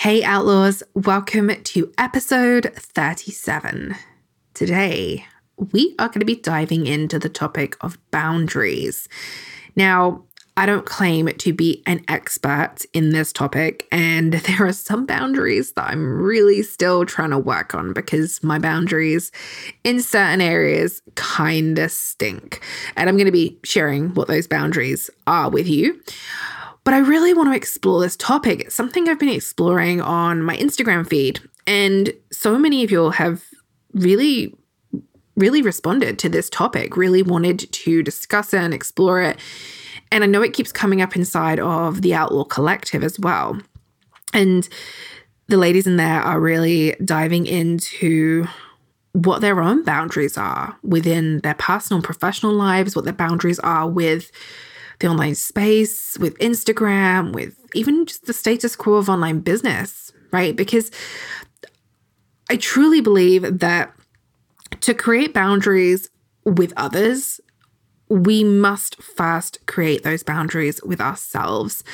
Hey, Outlaws, welcome to episode 37. Today, we are going to be diving into the topic of boundaries. Now, I don't claim to be an expert in this topic, and there are some boundaries that I'm really still trying to work on because my boundaries in certain areas kind of stink. And I'm going to be sharing what those boundaries are with you. But I really want to explore this topic. It's something I've been exploring on my Instagram feed. And so many of you all have really, really responded to this topic, really wanted to discuss it and explore it. And I know it keeps coming up inside of the Outlaw Collective as well. And the ladies in there are really diving into what their own boundaries are within their personal and professional lives, what their boundaries are with the online space, with Instagram, with even just the status quo of online business, right? Because I truly believe that to create boundaries with others we must first create those boundaries with ourselves.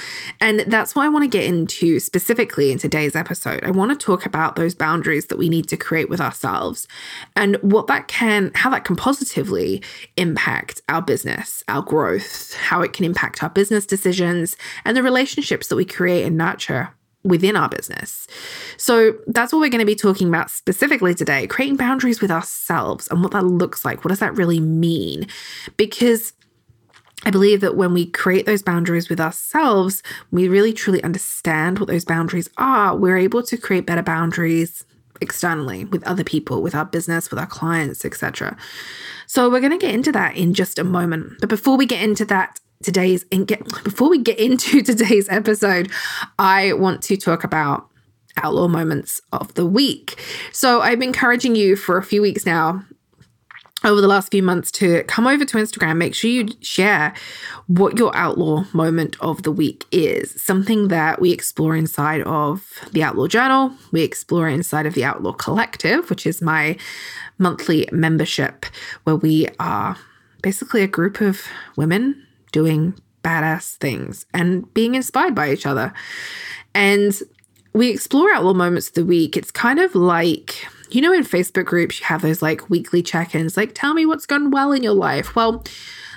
And that's what I want to get into specifically in today's episode. I want to talk about those boundaries that we need to create with ourselves and what that can, how that can positively impact our business, our growth, how it can impact our business decisions, and the relationships that we create and nurture within our business. So that's what we're going to be talking about specifically today creating boundaries with ourselves and what that looks like. What does that really mean? Because I believe that when we create those boundaries with ourselves, we really truly understand what those boundaries are, we're able to create better boundaries externally with other people, with our business, with our clients, etc. So we're going to get into that in just a moment. But before we get into that, today's and get before we get into today's episode, I want to talk about outlaw moments of the week. So I've been encouraging you for a few weeks now over the last few months to come over to Instagram. Make sure you share what your outlaw moment of the week is. Something that we explore inside of the Outlaw Journal, we explore inside of the Outlaw Collective, which is my monthly membership where we are basically a group of women doing badass things and being inspired by each other. And we explore outlaw moments of the week. It's kind of like, you know, in Facebook groups, you have those like weekly check ins, like, tell me what's gone well in your life. Well,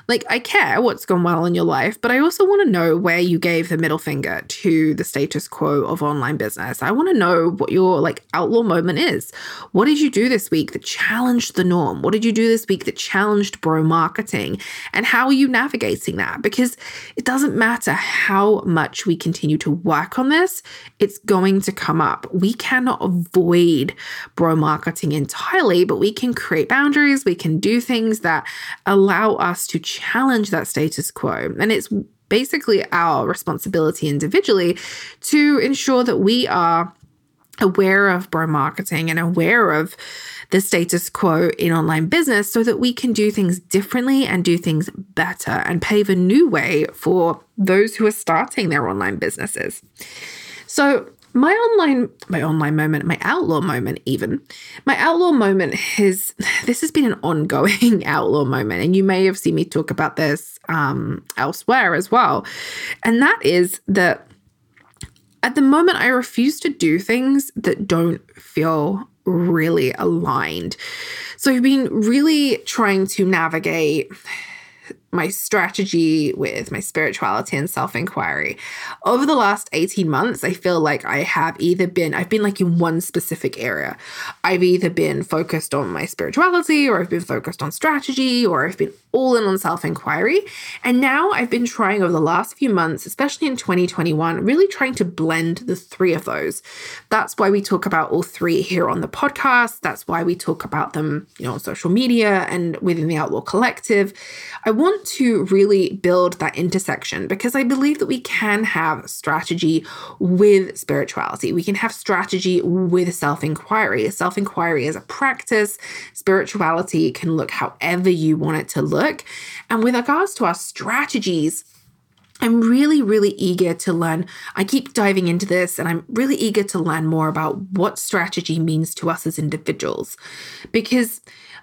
like, I care what's gone well in your life, but I also want to know where you gave the middle finger to the status quo of online business. I want to know what your like outlaw moment is. What did you do this week that challenged the norm? What did you do this week that challenged bro marketing? And how are you navigating that? Because it doesn't matter how much we continue to work on this, it's going to come up. We cannot avoid bro marketing entirely, but we can create boundaries. We can do things that allow us to challenge that status quo. And it's basically our responsibility individually to ensure that we are aware of bro marketing and aware of the status quo in online business so that we can do things differently and do things better and pave a new way for those who are starting their online businesses. So, my online my online moment my outlaw moment even. My outlaw moment has this has been an ongoing outlaw moment and you may have seen me talk about this um, elsewhere as well. And that is that at the moment i refuse to do things that don't feel really aligned. So i've been really trying to navigate my strategy with my spirituality and self inquiry. Over the last 18 months, I feel like I have either been, I've been like in one specific area. I've either been focused on my spirituality, or I've been focused on strategy, or I've been all in on self inquiry. And now I've been trying over the last few months, especially in 2021, really trying to blend the three of those. That's why we talk about all three here on the podcast. That's why we talk about them, you know, on social media and within the Outlaw Collective. I want to really build that intersection because I believe that we can have strategy with spirituality. We can have strategy with self inquiry. Self inquiry is a practice, spirituality can look however you want it to look. And with regards to our strategies, I'm really, really eager to learn. I keep diving into this and I'm really eager to learn more about what strategy means to us as individuals because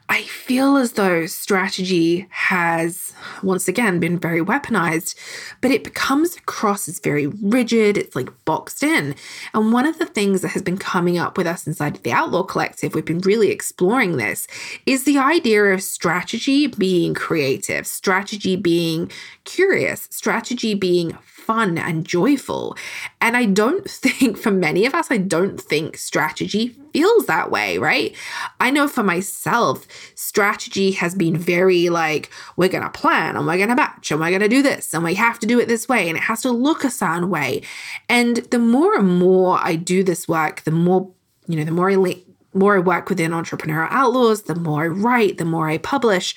I feel as though strategy has once again been very weaponized, but it becomes across as very rigid, it's like boxed in. And one of the things that has been coming up with us inside the Outlaw Collective, we've been really exploring this, is the idea of strategy being creative, strategy being curious, strategy being fun and joyful. And I don't think, for many of us, I don't think strategy feels that way, right? I know for myself, strategy has been very like, we're going to plan and we're going to batch and we're going to do this and we have to do it this way and it has to look a certain way. And the more and more I do this work, the more, you know, the more I, more I work within Entrepreneurial Outlaws, the more I write, the more I publish,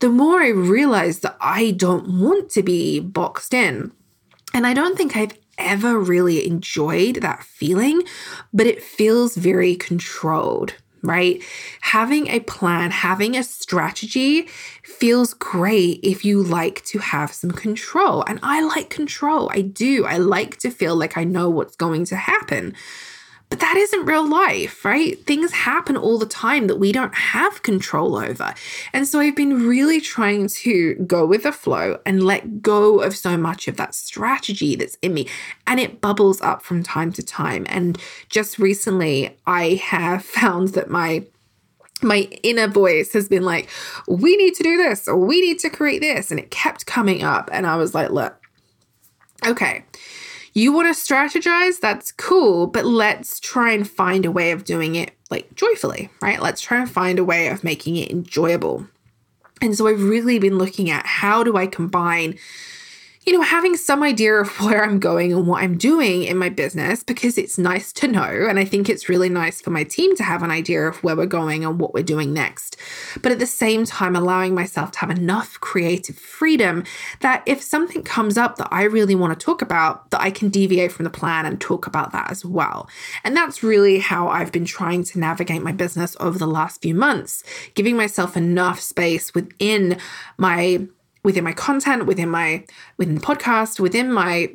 the more I realize that I don't want to be boxed in. And I don't think I've ever really enjoyed that feeling, but it feels very controlled, right? Having a plan, having a strategy feels great if you like to have some control. And I like control. I do. I like to feel like I know what's going to happen. But that isn't real life, right? Things happen all the time that we don't have control over. And so I've been really trying to go with the flow and let go of so much of that strategy that's in me. And it bubbles up from time to time. And just recently, I have found that my my inner voice has been like, we need to do this, or we need to create this. And it kept coming up. And I was like, look, okay, you want to strategize? That's cool, but let's try and find a way of doing it like joyfully, right? Let's try and find a way of making it enjoyable. And so I've really been looking at how do I combine you know, having some idea of where I'm going and what I'm doing in my business because it's nice to know. And I think it's really nice for my team to have an idea of where we're going and what we're doing next. But at the same time, allowing myself to have enough creative freedom that if something comes up that I really want to talk about, that I can deviate from the plan and talk about that as well. And that's really how I've been trying to navigate my business over the last few months, giving myself enough space within my within my content, within my within the podcast, within my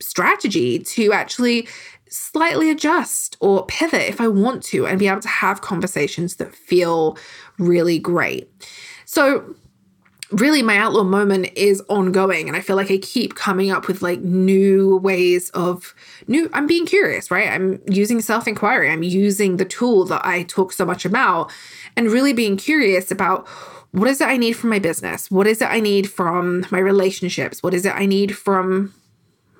strategy to actually slightly adjust or pivot if I want to and be able to have conversations that feel really great. So really my outlaw moment is ongoing and i feel like i keep coming up with like new ways of new i'm being curious right i'm using self-inquiry i'm using the tool that i talk so much about and really being curious about what is it I need from my business? What is it I need from my relationships? What is it I need from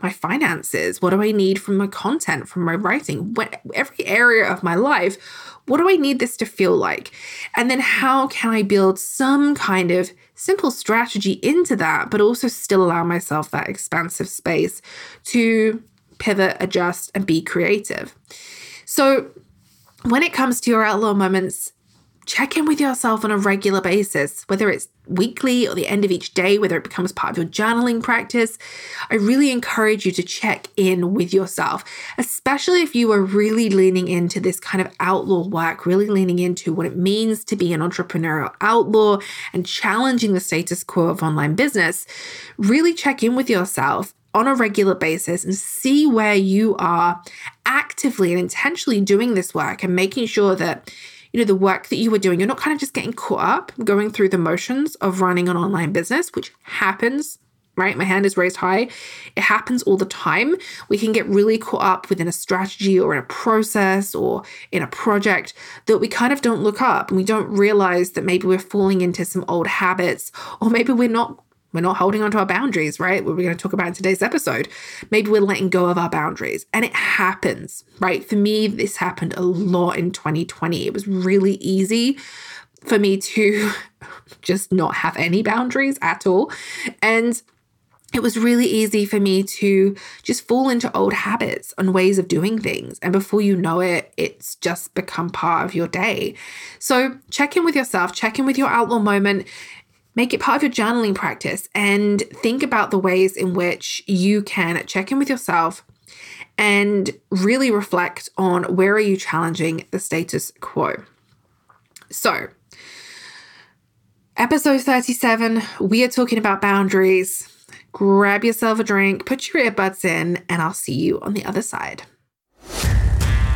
my finances? What do I need from my content, from my writing? What, every area of my life, what do I need this to feel like? And then how can I build some kind of simple strategy into that, but also still allow myself that expansive space to pivot, adjust, and be creative? So, when it comes to your outlaw moments, check in with yourself on a regular basis, whether it's weekly or the end of each day, whether it becomes part of your journaling practice. I really encourage you to check in with yourself, especially if you are really leaning into this kind of outlaw work, really leaning into what it means to be an entrepreneurial outlaw and challenging the status quo of online business. Really check in with yourself on a regular basis and see where you are actively and intentionally doing this work and making sure that you know, the work that you were doing. You're not kind of just getting caught up going through the motions of running an online business, which happens right? My hand is raised high. It happens all the time. We can get really caught up within a strategy or in a process or in a project that we kind of don't look up and we don't realize that maybe we're falling into some old habits or maybe we're not we're not holding on to our boundaries, right? What we're going to talk about in today's episode. Maybe we're letting go of our boundaries. And it happens, right? For me, this happened a lot in 2020. It was really easy for me to just not have any boundaries at all. And it was really easy for me to just fall into old habits and ways of doing things. And before you know it, it's just become part of your day. So check in with yourself, check in with your outlaw moment. Make it part of your journaling practice and think about the ways in which you can check in with yourself and really reflect on where are you challenging the status quo. So, episode 37, we are talking about boundaries. Grab yourself a drink, put your earbuds in, and I'll see you on the other side.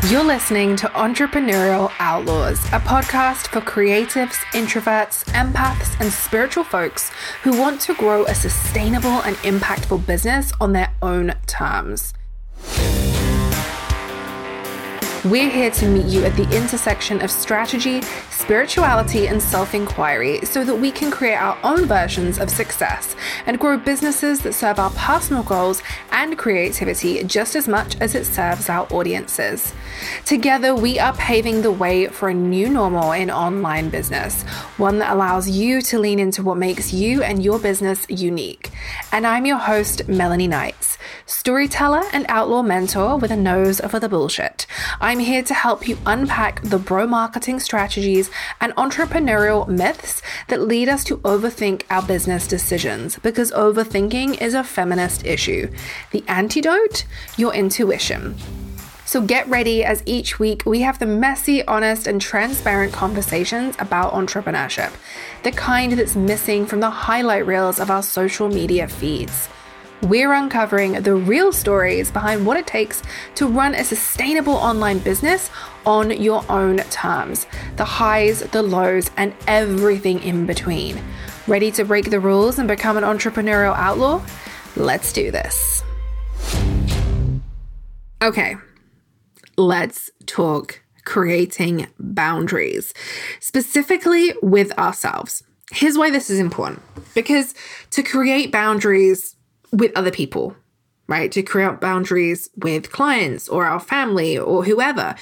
You're listening to Entrepreneurial Outlaws, a podcast for creatives, introverts, empaths, and spiritual folks who want to grow a sustainable and impactful business on their own terms. We're here to meet you at the intersection of strategy, spirituality, and self inquiry so that we can create our own versions of success and grow businesses that serve our personal goals and creativity just as much as it serves our audiences. Together, we are paving the way for a new normal in online business, one that allows you to lean into what makes you and your business unique. And I'm your host, Melanie Knights, storyteller and outlaw mentor with a nose for the bullshit. I'm here to help you unpack the bro marketing strategies and entrepreneurial myths that lead us to overthink our business decisions because overthinking is a feminist issue. The antidote? Your intuition. So get ready as each week we have the messy, honest, and transparent conversations about entrepreneurship, the kind that's missing from the highlight reels of our social media feeds. We're uncovering the real stories behind what it takes to run a sustainable online business on your own terms the highs, the lows, and everything in between. Ready to break the rules and become an entrepreneurial outlaw? Let's do this. Okay, let's talk creating boundaries, specifically with ourselves. Here's why this is important because to create boundaries, with other people, right? To create boundaries with clients or our family or whoever,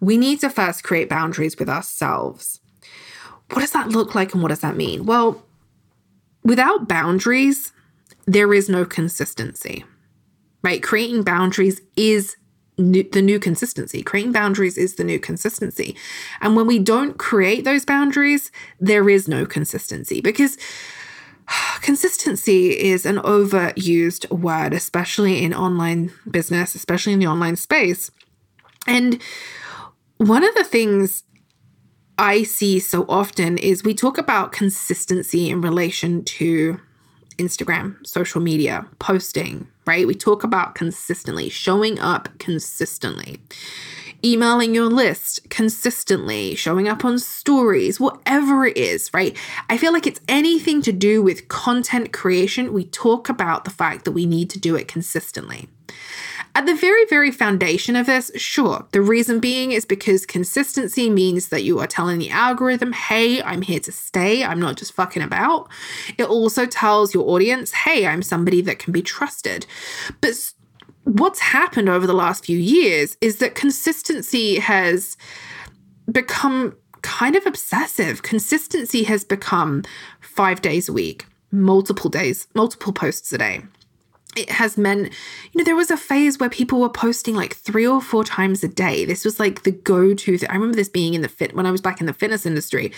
we need to first create boundaries with ourselves. What does that look like and what does that mean? Well, without boundaries, there is no consistency, right? Creating boundaries is new, the new consistency. Creating boundaries is the new consistency. And when we don't create those boundaries, there is no consistency because Consistency is an overused word, especially in online business, especially in the online space. And one of the things I see so often is we talk about consistency in relation to Instagram, social media, posting, right? We talk about consistently, showing up consistently emailing your list consistently, showing up on stories, whatever it is, right? I feel like it's anything to do with content creation. We talk about the fact that we need to do it consistently. At the very, very foundation of this, sure, the reason being is because consistency means that you are telling the algorithm, hey, I'm here to stay, I'm not just fucking about. It also tells your audience, hey, I'm somebody that can be trusted. But what's happened over the last few years is that consistency has become kind of obsessive. Consistency has become five days a week, multiple days, multiple posts a day. It has meant, you know, there was a phase where people were posting like three or four times a day. This was like the go to thing. I remember this being in the fit when I was back in the fitness industry.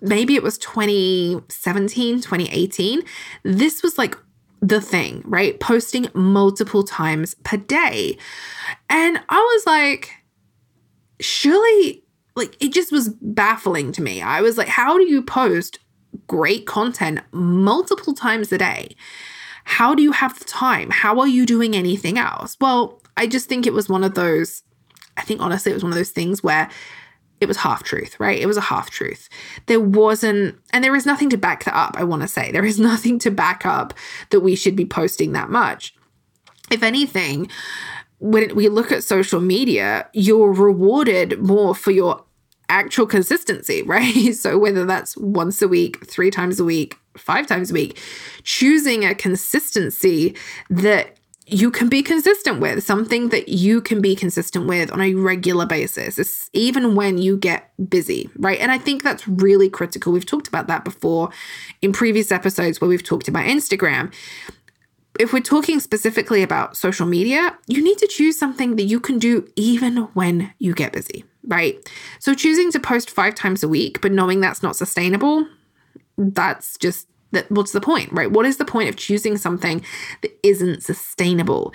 Maybe it was 2017, 2018. This was like the thing, right? Posting multiple times per day. And I was like, surely, like, it just was baffling to me. I was like, how do you post great content multiple times a day? How do you have the time? How are you doing anything else? Well, I just think it was one of those, I think honestly, it was one of those things where it was half truth, right? It was a half truth. There wasn't, and there is nothing to back that up, I want to say. There is nothing to back up that we should be posting that much. If anything, when we look at social media, you're rewarded more for your actual consistency, right? So whether that's once a week, three times a week, five times a week, choosing a consistency that you can be consistent with, something that you can be consistent with on a regular basis, it's even when you get busy, right? And I think that's really critical. We've talked about that before in previous episodes where we've talked about Instagram. If we're talking specifically about social media, you need to choose something that you can do even when you get busy, right? So choosing to post five times a week, but knowing that's not sustainable, that's just that what's the point, right? What is the point of choosing something that isn't sustainable?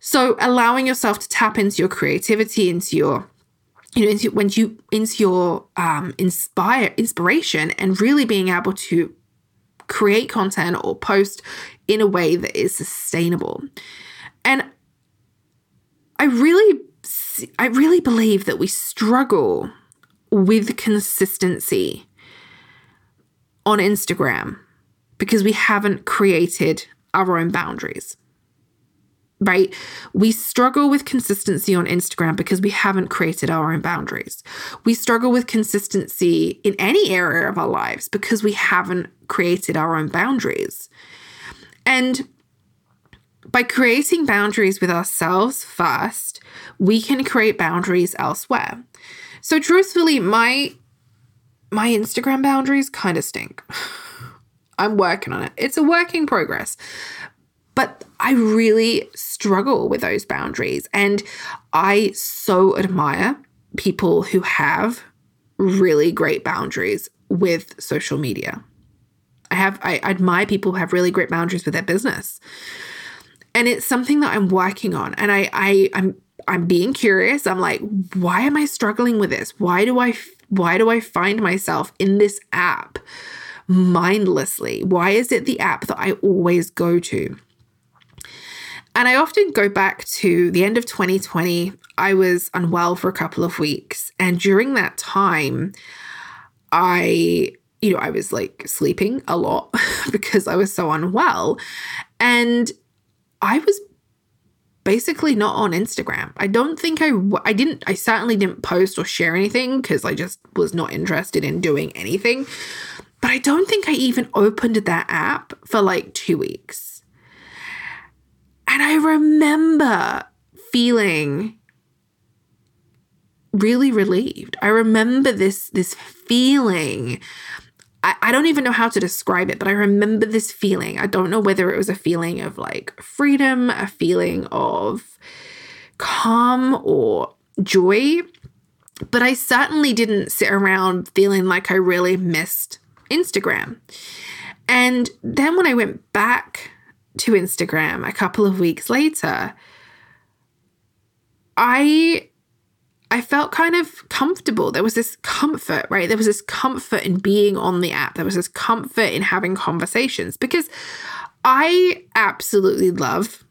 So allowing yourself to tap into your creativity, into your you know, into when you into your um inspire inspiration and really being able to create content or post in a way that is sustainable. And I really I really believe that we struggle with consistency on Instagram because we haven't created our own boundaries. Right? We struggle with consistency on Instagram because we haven't created our own boundaries. We struggle with consistency in any area of our lives because we haven't created our own boundaries. And by creating boundaries with ourselves first, we can create boundaries elsewhere. So truthfully, my my Instagram boundaries kind of stink. I'm working on it. It's a work in progress. But I really struggle with those boundaries. And I so admire people who have really great boundaries with social media. I have I admire people who have really great boundaries with their business. And it's something that I'm working on. And I, I I'm I'm being curious. I'm like, why am I struggling with this? Why do I why do I find myself in this app mindlessly? Why is it the app that I always go to? And I often go back to the end of 2020. I was unwell for a couple of weeks. And during that time, I, you know, I was like sleeping a lot because I was so unwell. And I was basically not on Instagram. I don't think I I didn't I certainly didn't post or share anything because I just was not interested in doing anything. But I don't think I even opened that app for like 2 weeks. And I remember feeling really relieved. I remember this this feeling I, I don't even know how to describe it, but I remember this feeling. I don't know whether it was a feeling of like freedom, a feeling of calm or joy, but I certainly didn't sit around feeling like I really missed Instagram. And then when I went back to Instagram a couple of weeks later, I I felt kind of comfortable. There was this comfort, right? There was this comfort in being on the app. There was this comfort in having conversations because I absolutely love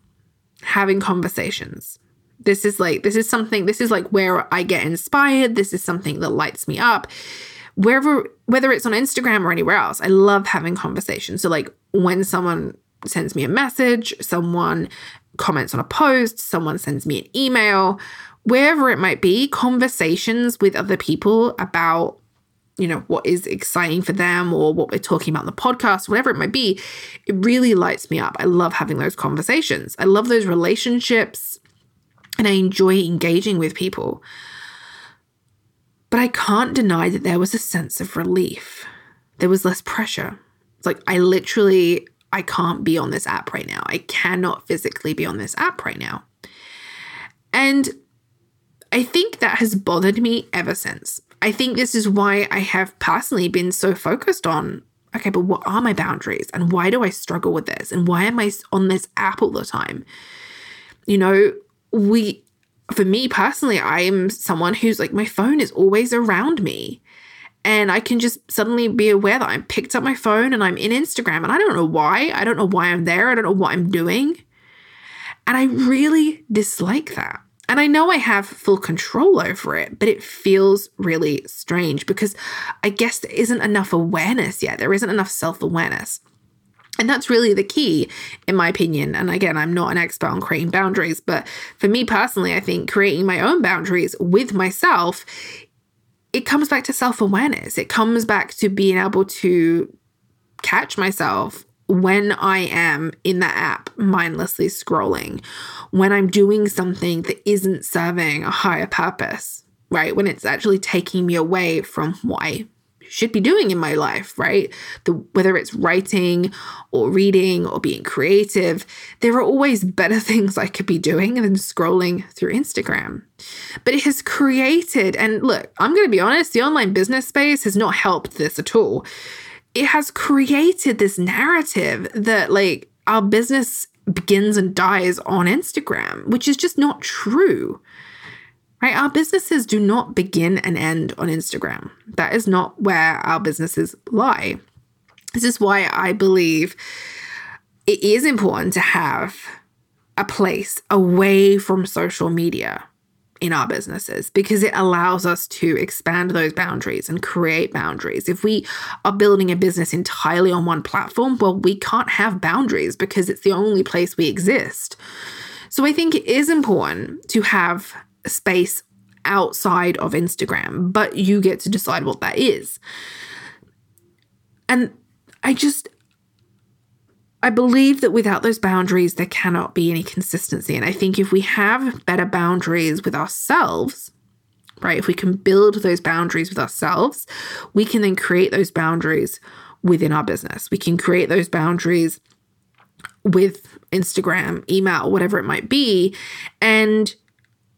having conversations. This is like, this is something, this is like where I get inspired. This is something that lights me up. Wherever, whether it's on Instagram or anywhere else, I love having conversations. So, like, when someone sends me a message, someone comments on a post, someone sends me an email, wherever it might be, conversations with other people about, you know, what is exciting for them or what we're talking about in the podcast, whatever it might be, it really lights me up. I love having those conversations. I love those relationships and I enjoy engaging with people. But I can't deny that there was a sense of relief. There was less pressure. It's like I literally I can't be on this app right now. I cannot physically be on this app right now. And I think that has bothered me ever since. I think this is why I have personally been so focused on okay, but what are my boundaries and why do I struggle with this and why am I on this app all the time? You know, we, for me personally, I am someone who's like, my phone is always around me. And I can just suddenly be aware that I picked up my phone and I'm in Instagram and I don't know why. I don't know why I'm there. I don't know what I'm doing. And I really dislike that. And I know I have full control over it, but it feels really strange because I guess there isn't enough awareness yet. There isn't enough self awareness. And that's really the key, in my opinion. And again, I'm not an expert on creating boundaries, but for me personally, I think creating my own boundaries with myself, it comes back to self awareness. It comes back to being able to catch myself when I am in the app mindlessly scrolling, when I'm doing something that isn't serving a higher purpose, right? When it's actually taking me away from what I should be doing in my life, right? The, whether it's writing or reading or being creative, there are always better things I could be doing than scrolling through Instagram. But it has created, and look, I'm going to be honest, the online business space has not helped this at all it has created this narrative that like our business begins and dies on Instagram, which is just not true. Right? Our businesses do not begin and end on Instagram. That is not where our businesses lie. This is why I believe it is important to have a place away from social media in our businesses because it allows us to expand those boundaries and create boundaries. If we are building a business entirely on one platform, well, we can't have boundaries because it's the only place we exist. So I think it is important to have space outside of Instagram, but you get to decide what that is. And I just, I believe that without those boundaries, there cannot be any consistency. And I think if we have better boundaries with ourselves, right, if we can build those boundaries with ourselves, we can then create those boundaries within our business. We can create those boundaries with Instagram, email, whatever it might be. And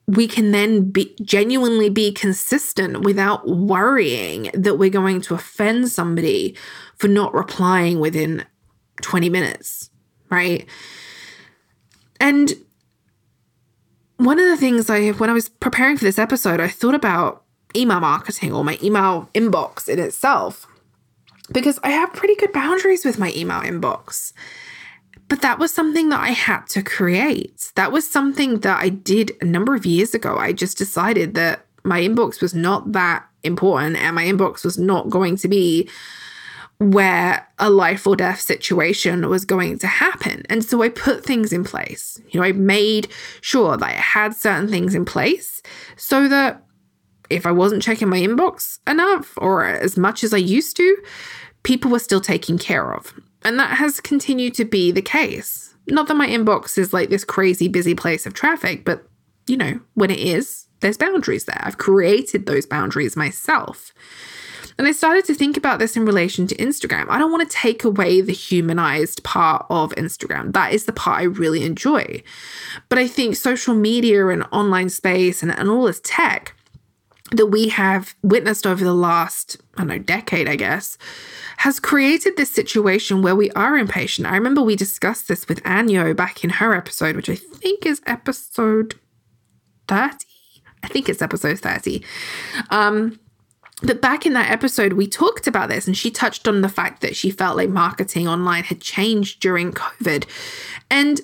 we can then be genuinely be consistent without worrying that we're going to offend somebody for not replying within 20 minutes, right? And one of the things I, when I was preparing for this episode, I thought about email marketing or my email inbox in itself because I have pretty good boundaries with my email inbox. But that was something that I had to create. That was something that I did a number of years ago. I just decided that my inbox was not that important and my inbox was not going to be where a life or death situation was going to happen. And so I put things in place. You know, I made sure that I had certain things in place so that if I wasn't checking my inbox enough or as much as I used to, people were still taken care of. And that has continued to be the case. Not that my inbox is like this crazy busy place of traffic, but you know, when it is, there's boundaries there. I've created those boundaries myself. And I started to think about this in relation to Instagram. I don't want to take away the humanized part of Instagram. That is the part I really enjoy. But I think social media and online space and, and all this tech that we have witnessed over the last, I don't know, decade, I guess, has created this situation where we are impatient. I remember we discussed this with Anyo back in her episode, which I think is episode 30. I think it's episode 30. Um, but back in that episode, we talked about this, and she touched on the fact that she felt like marketing online had changed during COVID. And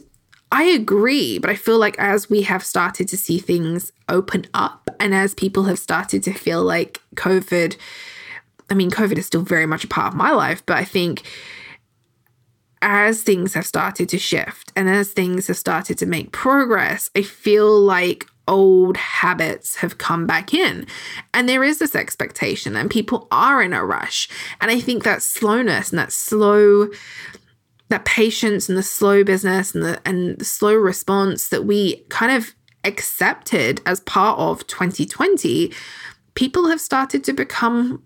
I agree, but I feel like as we have started to see things open up and as people have started to feel like COVID, I mean, COVID is still very much a part of my life, but I think as things have started to shift and as things have started to make progress, I feel like old habits have come back in. And there is this expectation, and people are in a rush. And I think that slowness and that slow that patience and the slow business and the and the slow response that we kind of accepted as part of 2020 people have started to become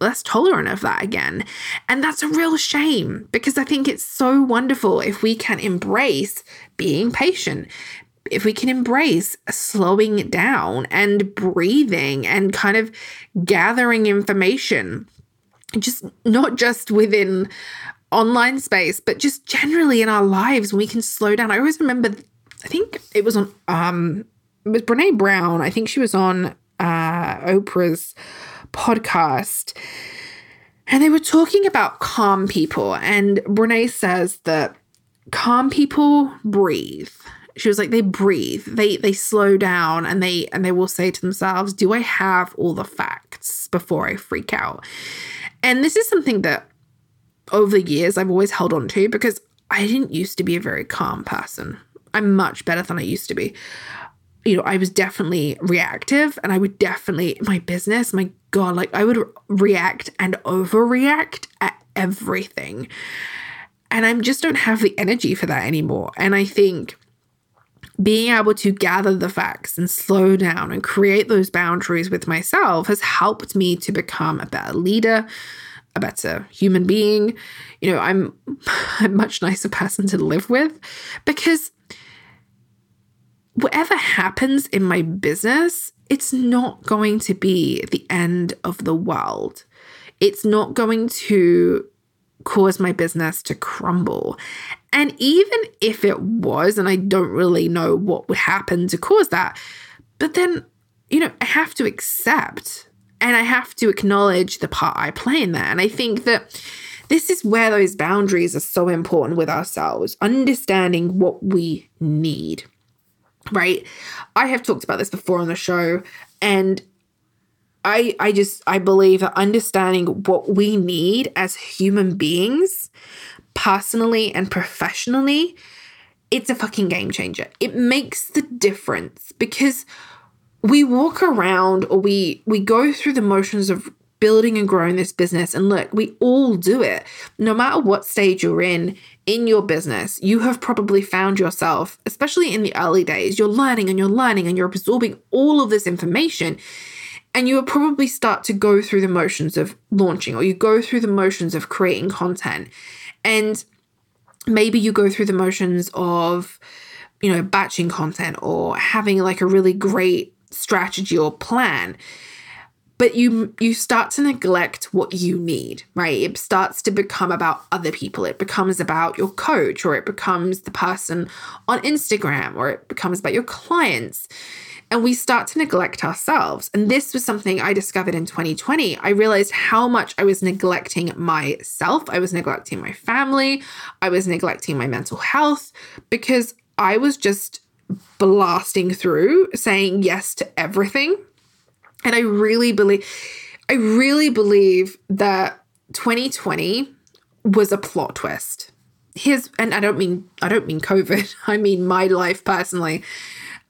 less tolerant of that again. And that's a real shame because i think it's so wonderful if we can embrace being patient if we can embrace slowing down and breathing and kind of gathering information just not just within online space, but just generally in our lives, when we can slow down. I always remember, I think it was on, um, it was Brene Brown. I think she was on uh, Oprah's podcast. And they were talking about calm people. And Brene says that calm people breathe. She was like, they breathe, they they slow down and they and they will say to themselves, Do I have all the facts before I freak out? And this is something that over the years I've always held on to because I didn't used to be a very calm person. I'm much better than I used to be. You know, I was definitely reactive and I would definitely, my business, my God, like I would react and overreact at everything. And I just don't have the energy for that anymore. And I think being able to gather the facts and slow down and create those boundaries with myself has helped me to become a better leader, better human being. You know, I'm a much nicer person to live with because whatever happens in my business, it's not going to be the end of the world. It's not going to cause my business to crumble. And even if it was, and I don't really know what would happen to cause that, but then, you know, I have to accept and I have to acknowledge the part I play in that. And I think that this is where those boundaries are so important with ourselves, understanding what we need. right? I have talked about this before on the show and I I just I believe that understanding what we need as human beings personally and professionally it's a fucking game changer. It makes the difference because we walk around or we we go through the motions of building and growing this business. And look we all do it. No matter what stage you're in in your business you have probably found yourself especially in the early days you're learning and you're learning and you're absorbing all of this information. And you will probably start to go through the motions of launching or you go through the motions of creating content. And maybe you go through the motions of you know batching content or having like a really great strategy or plan but you you start to neglect what you need right? It starts to become about other people. It becomes about your coach or it becomes the person on instagram or it becomes about your clients. And we start to neglect ourselves. And this was something i discovered in 2020 i realized how much i was neglecting myself. I was neglecting my family. I was neglecting my mental health because i was just blasting through saying yes to everything. And I really believe I really believe that 2020 was a plot twist. Here's and I don't mean I don't mean COVID. I mean my life personally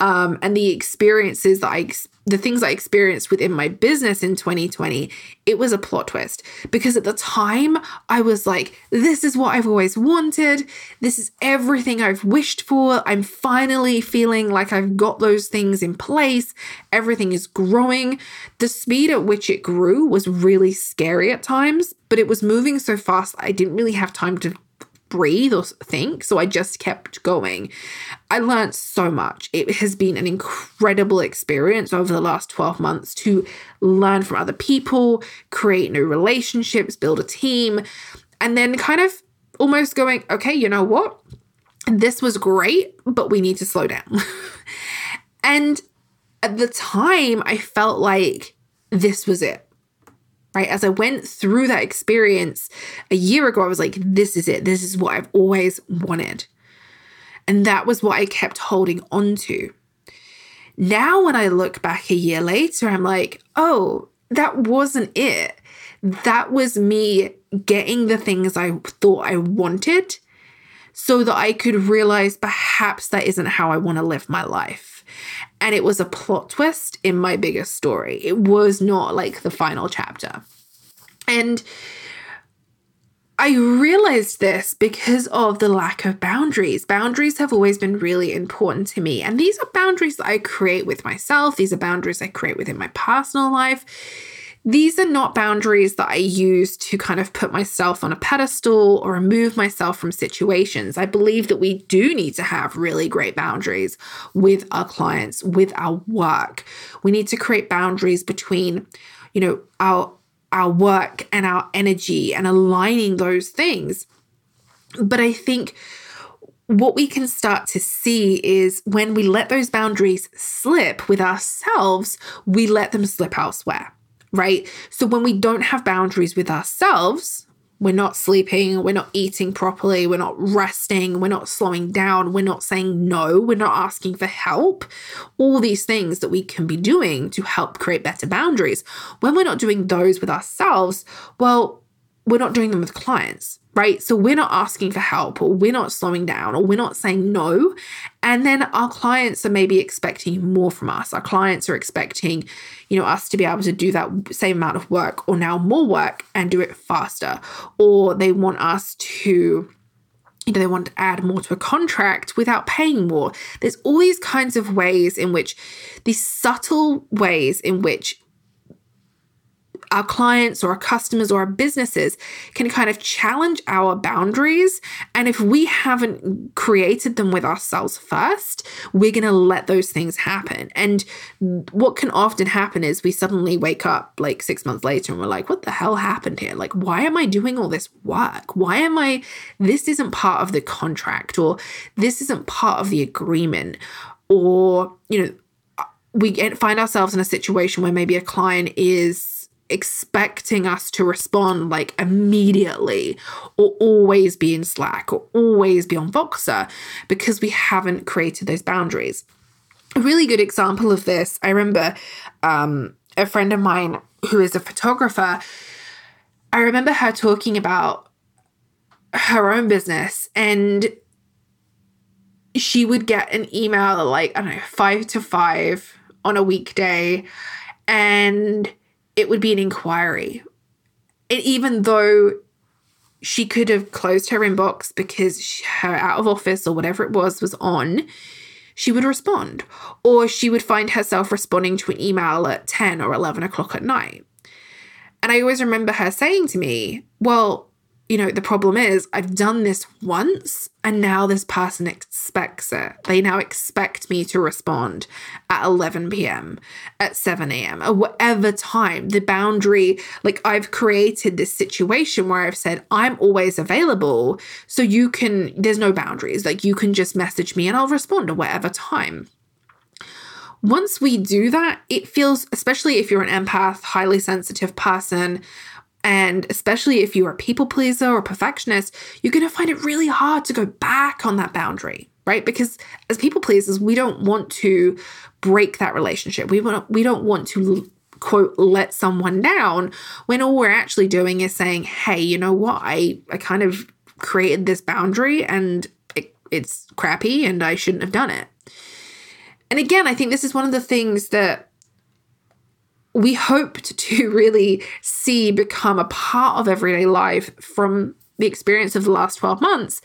um, and the experiences that I, the things I experienced within my business in 2020, it was a plot twist because at the time I was like, this is what I've always wanted. This is everything I've wished for. I'm finally feeling like I've got those things in place. Everything is growing. The speed at which it grew was really scary at times, but it was moving so fast I didn't really have time to breathe or think. So I just kept going. I learned so much. It has been an incredible experience over the last 12 months to learn from other people, create new relationships, build a team, and then kind of almost going, okay, you know what? This was great, but we need to slow down. and at the time, I felt like this was it right? As I went through that experience a year ago, I was like, this is it. This is what I've always wanted. And that was what I kept holding on to. Now, when I look back a year later, I'm like, oh, that wasn't it. That was me getting the things I thought I wanted so that I could realize perhaps that isn't how I want to live my life and it was a plot twist in my biggest story. It was not like the final chapter. And I realized this because of the lack of boundaries. Boundaries have always been really important to me. And these are boundaries that I create with myself, these are boundaries I create within my personal life these are not boundaries that I use to kind of put myself on a pedestal or remove myself from situations. I believe that we do need to have really great boundaries with our clients, with our work. We need to create boundaries between, you know, our our work and our energy and aligning those things. But I think what we can start to see is when we let those boundaries slip with ourselves, we let them slip elsewhere right? So when we don't have boundaries with ourselves, we're not sleeping, we're not eating properly, we're not resting, we're not slowing down, we're not saying no, we're not asking for help. All these things that we can be doing to help create better boundaries. When we're not doing those with ourselves, well, we're not doing them with clients right? So we're not asking for help or we're not slowing down or we're not saying no. And then our clients are maybe expecting more from us. Our clients are expecting, you know, us to be able to do that same amount of work or now more work and do it faster. Or they want us to you know, they want to add more to a contract without paying more. There's all these kinds of ways in which, these subtle ways in which our clients or our customers or our businesses can kind of challenge our boundaries. And if we haven't created them with ourselves first, we're going to let those things happen. And what can often happen is we suddenly wake up like six months later and we're like, what the hell happened here? Like, why am I doing all this work? Why am I, this isn't part of the contract or this isn't part of the agreement or, you know, we find ourselves in a situation where maybe a client is expecting us to respond like immediately or always be in Slack or always be on Voxer because we haven't created those boundaries. a really good example of this, I remember um, a friend of mine who is a photographer. I remember her talking about her own business and she would get an email at like, I don't know, five to five on a weekday, and it would be an inquiry. And even though she could have closed her inbox because her out of office or whatever it was was on, she would respond. Or she would find herself responding to an email at 10 or 11 o'clock at night. And I always remember her saying to me, Well, you know, the problem is I've done this once and now this person expects it. They now expect me to respond at 11 p.m., at 7 a.m., or whatever time. The boundary, like I've created this situation where I've said, I'm always available. So you can, there's no boundaries. Like you can just message me and I'll respond at whatever time. Once we do that, it feels, especially if you're an empath, highly sensitive person, and especially if you're a people pleaser or perfectionist, you're going to find it really hard to go back on that boundary, right? Because as people pleasers, we don't want to break that relationship. We want we don't want to quote let someone down when all we're actually doing is saying, "Hey, you know what? I I kind of created this boundary and it, it's crappy and I shouldn't have done it." And again, I think this is one of the things that we hoped to really see become a part of everyday life from the experience of the last 12 months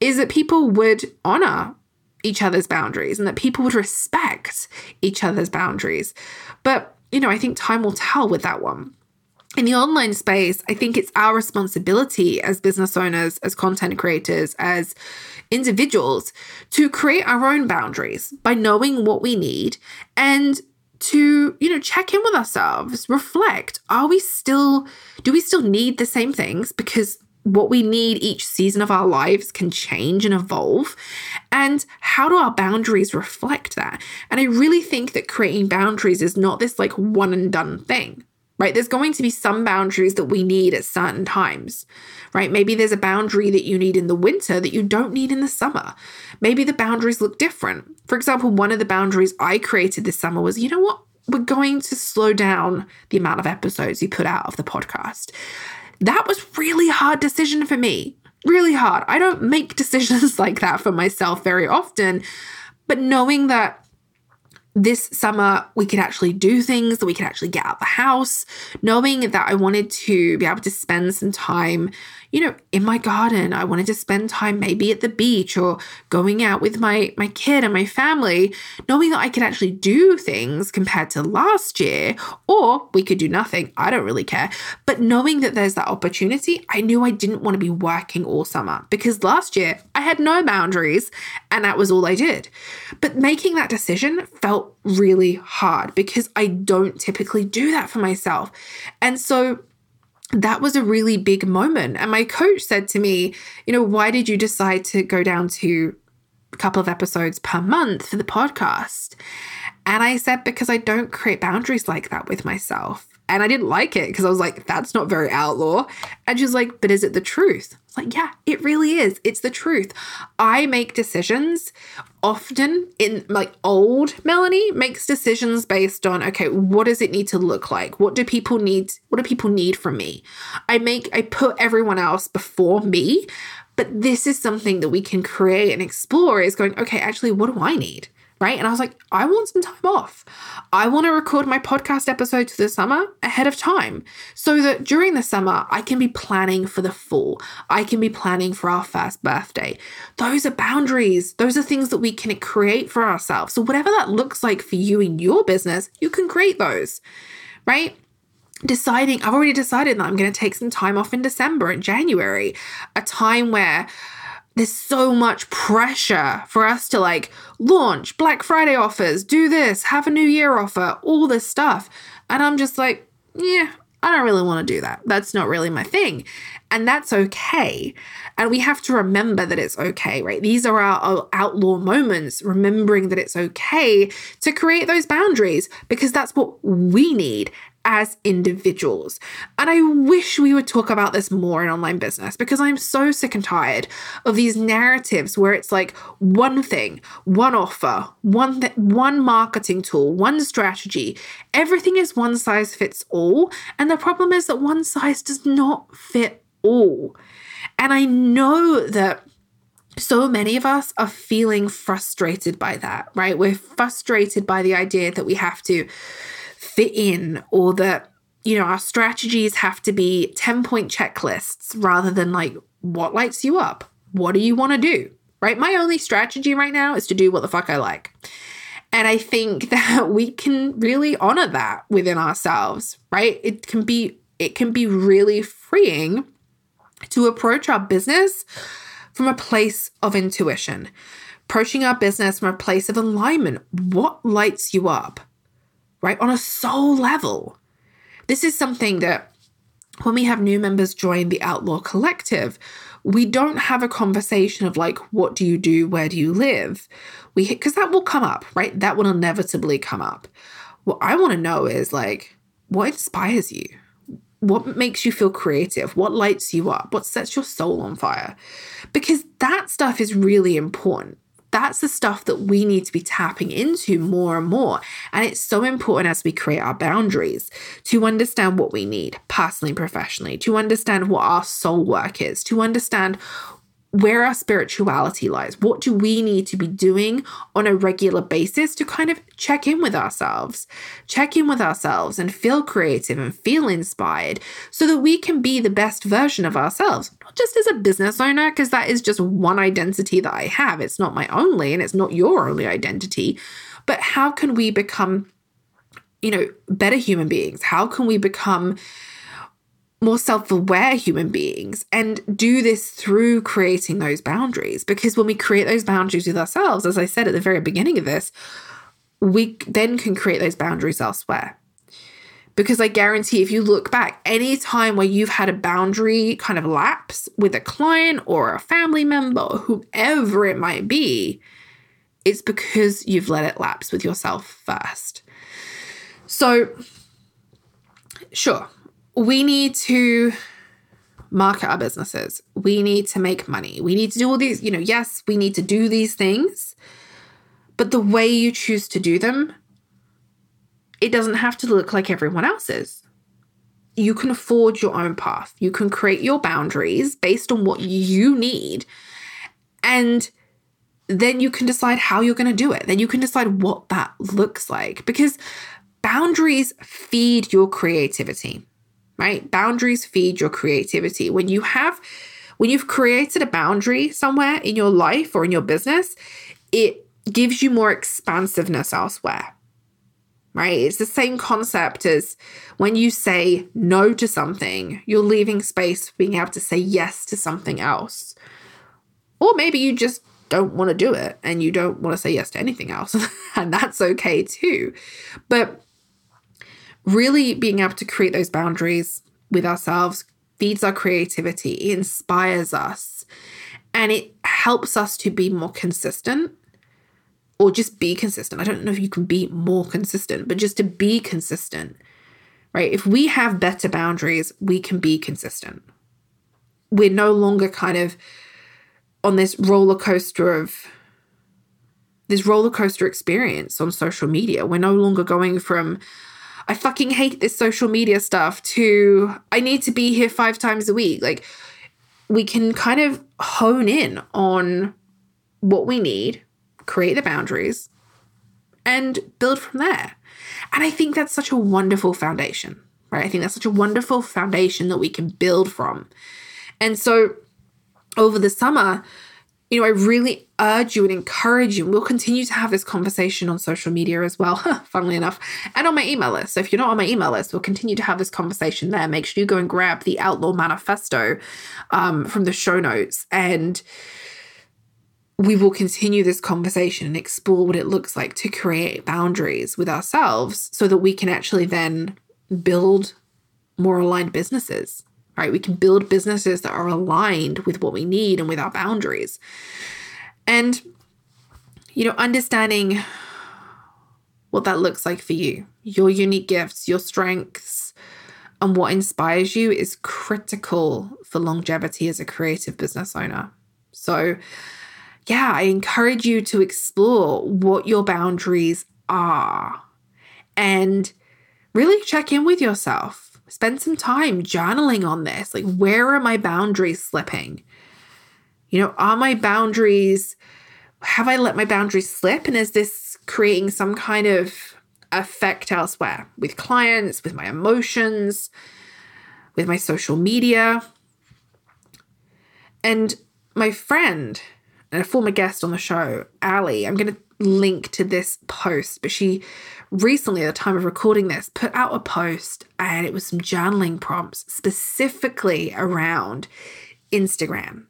is that people would honor each other's boundaries and that people would respect each other's boundaries. But, you know, I think time will tell with that one. In the online space, I think it's our responsibility as business owners, as content creators, as individuals to create our own boundaries by knowing what we need and to you know check in with ourselves reflect. Are we still do we still need the same things? Because what we need each season of our lives can change and evolve. And how do our boundaries reflect that? And i really think that creating boundaries is not this like one and done thing right there's going to be some boundaries that we need at certain times right maybe there's a boundary that you need in the winter that you don't need in the summer maybe the boundaries look different for example, one of the boundaries I created this summer was you know what? We're going to slow down the amount of episodes you put out of the podcast. That was really hard decision for me. Really hard. I don't make decisions like that for myself very often, but knowing that this summer we could actually do things that we could actually get out of the house. Knowing that i wanted to be able to spend some time you know, in my garden. I wanted to spend time maybe at the beach or going out with my my kid and my family, knowing that I could actually do things compared to last year, or we could do nothing. I don't really care. But knowing that there's that opportunity, I knew I didn't want to be working all summer because last year I had no boundaries and that was all I did. But making that decision felt really hard because I don't typically do that for myself. And so that was a really big moment. And my coach said to me, you know, why did you decide to go down to a couple of episodes per month for the podcast? And I said, because I don't create boundaries like that with myself. And I didn't like it because I was like, that's not very outlaw. And she's like, but is it the truth? It's like, yeah, it really is. It's the truth. I make decisions often in like old Melanie makes decisions based on, okay, what does it need to look like? What do people need? What do people need from me? I make, I put everyone else before me. But this is something that we can create and explore is going, okay, actually, what do I need? Right? And I was like, I want some time off. I want to record my podcast episodes for the summer ahead of time so that during the summer, I can be planning for the fall. I can be planning for our first birthday. Those are boundaries. Those are things that we can create for ourselves. So, whatever that looks like for you in your business, you can create those, right? Deciding, I've already decided that I'm going to take some time off in December and January, a time where there's so much pressure for us to like launch Black Friday offers, do this, have a new year offer, all this stuff. And I'm just like, yeah, I don't really want to do that. That's not really my thing. And that's okay. And we have to remember that it's okay, right? These are our, outlaw moments, remembering that it's okay to create those boundaries because that's what we need as individuals. And I wish we would talk about this more in online business because I'm so sick and tired of these narratives where it's like one thing, one offer, one th- one marketing tool, one strategy. Everything is one size fits all, and the problem is that one size does not fit all. And I know that so many of us are feeling frustrated by that, right? We're frustrated by the idea that we have to fit in or that, you know, our strategies have to be 10 point checklists rather than like, what lights you up? What do you want to do? Right? My only strategy right now is to do what the fuck I like. And I think that we can really honor that within ourselves, right? It can be it can be really freeing to approach our business from a place of intuition, approaching our business from a place of alignment. What lights you up, right? On a soul level. This is something that when we have new members join the Outlaw Collective, we don't have a conversation of like, what do you do? Where do you live? We because that will come up, right? That will inevitably come up. What I want to know is like, what inspires you? What makes you feel creative? What lights you up? What sets your soul on fire? Because that stuff is really important. That's the stuff that we need to be tapping into more and more. And it's so important as we create our boundaries to understand what we need personally, and professionally, to understand what our soul work is, to understand where our spirituality lies. What do we need to be doing on a regular basis to kind of check in with ourselves, check in with ourselves and feel creative and feel inspired so that we can be the best version of ourselves, just as a business owner, because that is just one identity that I have. It's not my only and it's not your only identity. But how can we become, you know, better human beings? How can we become more self aware human beings and do this through creating those boundaries. Because when we create those boundaries with ourselves, as I said at the very beginning of this, we then can create those boundaries elsewhere. Because I guarantee if you look back, any time where you've had a boundary kind of lapse with a client or a family member or whoever it might be, it's because you've let it lapse with yourself first. So, sure, we need to market our businesses. We need to make money. We need to do all these, you know, yes, we need to do these things, but the way you choose to do them, it doesn't have to look like everyone else's. You can forge your own path. You can create your boundaries based on what you need. And then you can decide how you're going to do it. Then you can decide what that looks like because boundaries feed your creativity right? Boundaries feed your creativity. When you have, when you've created a boundary somewhere in your life or in your business, it gives you more expansiveness elsewhere, right? It's the same concept as when you say no to something, you're leaving space for being able to say yes to something else. Or maybe you just don't want to do it and you don't want to say yes to anything else. and that's okay too. But really being able to create those boundaries with ourselves feeds our creativity, it inspires us, and it helps us to be more consistent or just be consistent. I don't know if you can be more consistent, but just to be consistent, right? If we have better boundaries, we can be consistent. We're no longer kind of on this roller coaster of this roller coaster experience on social media. We're no longer going from I fucking hate this social media stuff to I need to be here five times a week. Like we can kind of hone in on what we need, create the boundaries, and build from there. And I think that's such a wonderful foundation, right? I think that's such a wonderful foundation that we can build from. And so over the summer, you know, I really urge you and encourage you. We'll continue to have this conversation on social media as well, funnily enough, and on my email list. So if you're not on my email list, we'll continue to have this conversation there. Make sure you go and grab the Outlaw Manifesto um, from the show notes. And we will continue this conversation and explore what it looks like to create boundaries with ourselves so that we can actually then build more aligned businesses right? We can build businesses that are aligned with what we need and with our boundaries. And, you know, understanding what that looks like for you. Your unique gifts, your strengths, and what inspires you is critical for longevity as a creative business owner. So, yeah, I encourage you to explore what your boundaries are and really check in with yourself. Spend some time journaling on this. Like, where are my boundaries slipping? You know, are my boundaries, have I let my boundaries slip? And is this creating some kind of effect elsewhere with clients, with my emotions, with my social media? And my friend and a former guest on the show, Ali, I'm going to link to this post, but she recently, at the time of recording this, put out a post and it was some journaling prompts specifically around Instagram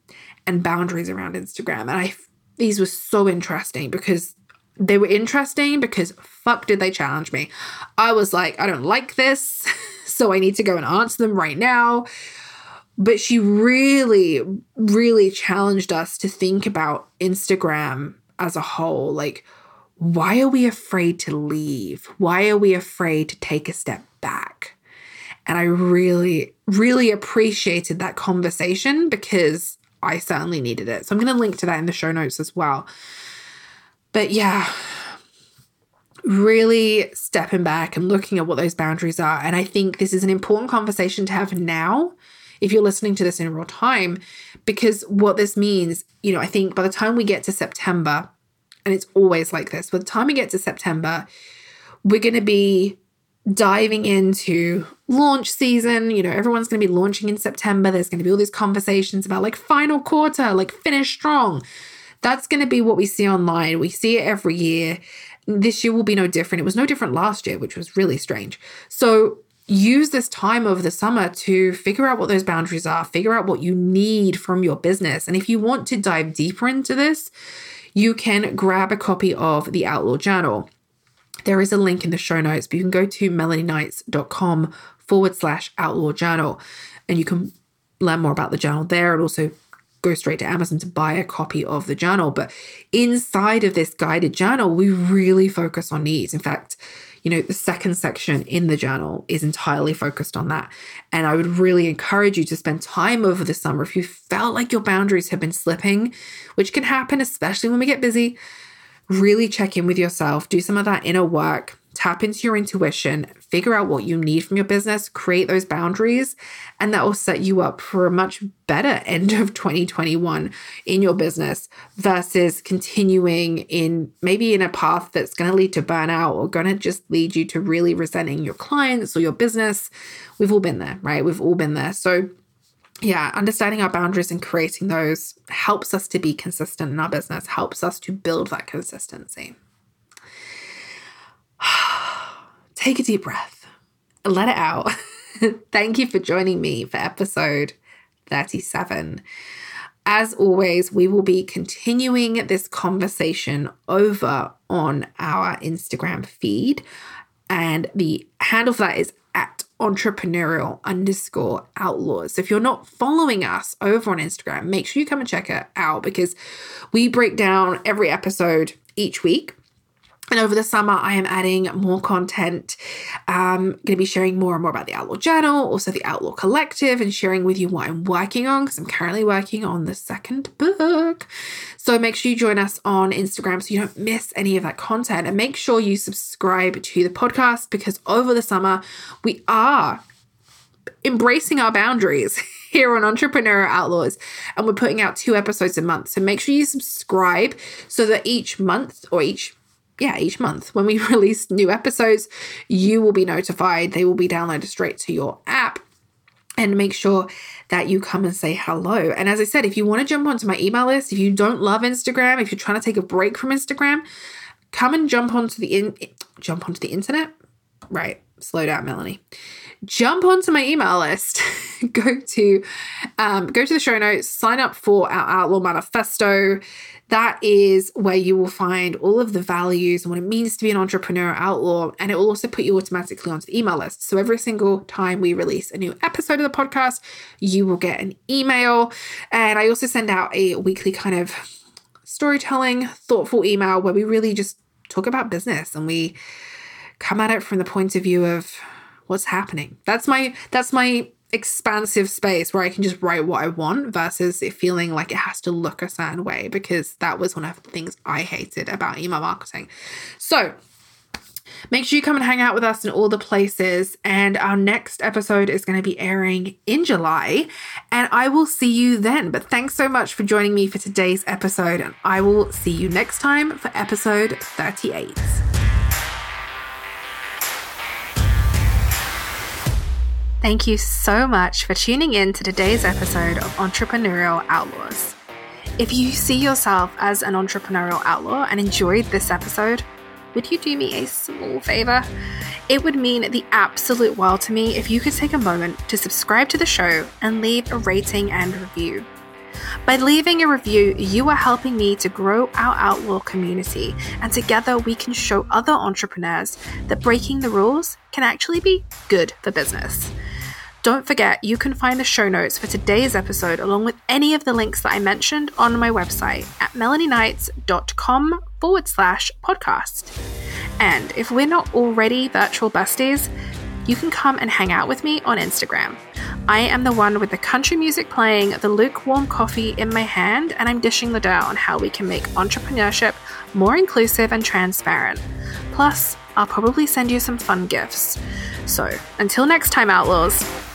and boundaries around Instagram. And I these were so interesting because they were interesting because fuck did they challenge me. I was like, I don't like this, so I need to go and answer them right now. But she really, really challenged us to think about Instagram as a whole. Like, why are we afraid to leave? Why are we afraid to take a step back? And I really, really appreciated that conversation because I certainly needed it. So I'm going to link to that in the show notes as well. But yeah, really stepping back and looking at what those boundaries are. And I think this is an important conversation to have now if you're listening to this in real time, because what this means, you know, I think by the time we get to September, and it's always like this, by the time we get to September, we're going to be diving into launch season. You know, everyone's going to be launching in September. There's going to be all these conversations about like final quarter, like finish strong. That's going to be what we see online. We see it every year. This year will be no different. It was no different last year, which was really strange. So, use this time over the summer to figure out what those boundaries are, figure out what you need from your business. And if you want to dive deeper into this, you can grab a copy of the Outlaw Journal. There is a link in the show notes, but you can go to melanieknights.com forward slash outlaw journal and you can learn more about the journal there and also go straight to Amazon to buy a copy of the journal. But inside of this guided journal, we really focus on needs. In fact, you know, the second section in the journal is entirely focused on that. And I would really encourage you to spend time over the summer if you felt like your boundaries have been slipping, which can happen, especially when we get busy. Really check in with yourself, do some of that inner work, tap into your intuition, figure out what you need from your business, create those boundaries, and that will set you up for a much better end of 2021 in your business versus continuing in maybe in a path that's going to lead to burnout or going to just lead you to really resenting your clients or your business. We've all been there, right? We've all been there. So, yeah, understanding our boundaries and creating those helps us to be consistent in our business, helps us to build that consistency. Take a deep breath, and let it out. Thank you for joining me for episode 37. As always, we will be continuing this conversation over on our Instagram feed. And the handle for that is at entrepreneurial underscore outlaws. So if you're not following us over on Instagram, make sure you come and check it out because we break down every episode each week and over the summer, I am adding more content. Um, I'm going to be sharing more and more about the Outlaw Journal, also the Outlaw Collective, and sharing with you what I'm working on because I'm currently working on the second book. So make sure you join us on Instagram so you don't miss any of that content. And make sure you subscribe to the podcast because over the summer, we are embracing our boundaries. here on Entrepreneur Outlaws, and we're putting out two episodes a month. So make sure you subscribe so that each month or each yeah, each month when we release new episodes, you will be notified. They will be downloaded straight to your app. And make sure that you come and say hello. And as I said, if you want to jump onto my email list, if you don't love Instagram, if you're trying to take a break from Instagram, come and jump onto the in jump onto the internet. Right, slow down, Melanie. Jump onto my email list. go to um, go to the show notes. Sign up for our Outlaw Manifesto that is where you will find all of the values and what it means to be an entrepreneur outlaw. And it will also put you automatically onto the email list. So every single time we release a new episode of the podcast, you will get an email. And I also send out a weekly kind of storytelling, thoughtful email where we really just talk about business and we come at it from the point of view of what's happening. That's my that's my expansive space where I can just write what I want versus it feeling like it has to look a certain way because that was one of the things I hated about email marketing. So, Make sure you come and hang out with us in all the places. And our next episode is going to be airing in July. And I will see you then. But thanks so much for joining me for today's episode. And I will see you next time for episode 38. Thank you so much for tuning in to today's episode of Entrepreneurial Outlaws. If you see yourself as an entrepreneurial outlaw and enjoyed this episode, would you do me a small favor? It would mean the absolute world to me if you could take a moment to subscribe to the show and leave a rating and review. By leaving a review, you are helping me to grow our Outlaw community, and together we can show other entrepreneurs that breaking the rules can actually be good for business. Don't forget, you can find the show notes for today's episode along with any of the links that I mentioned on my website at melanieknights.com forward slash podcast. And if we're not already virtual besties, you can come and hang out with me on Instagram. I am the one with the country music playing, the lukewarm coffee in my hand, and I'm dishing the dough on how we can make entrepreneurship more inclusive and transparent. Plus, I'll probably send you some fun gifts. So, until next time, Outlaws.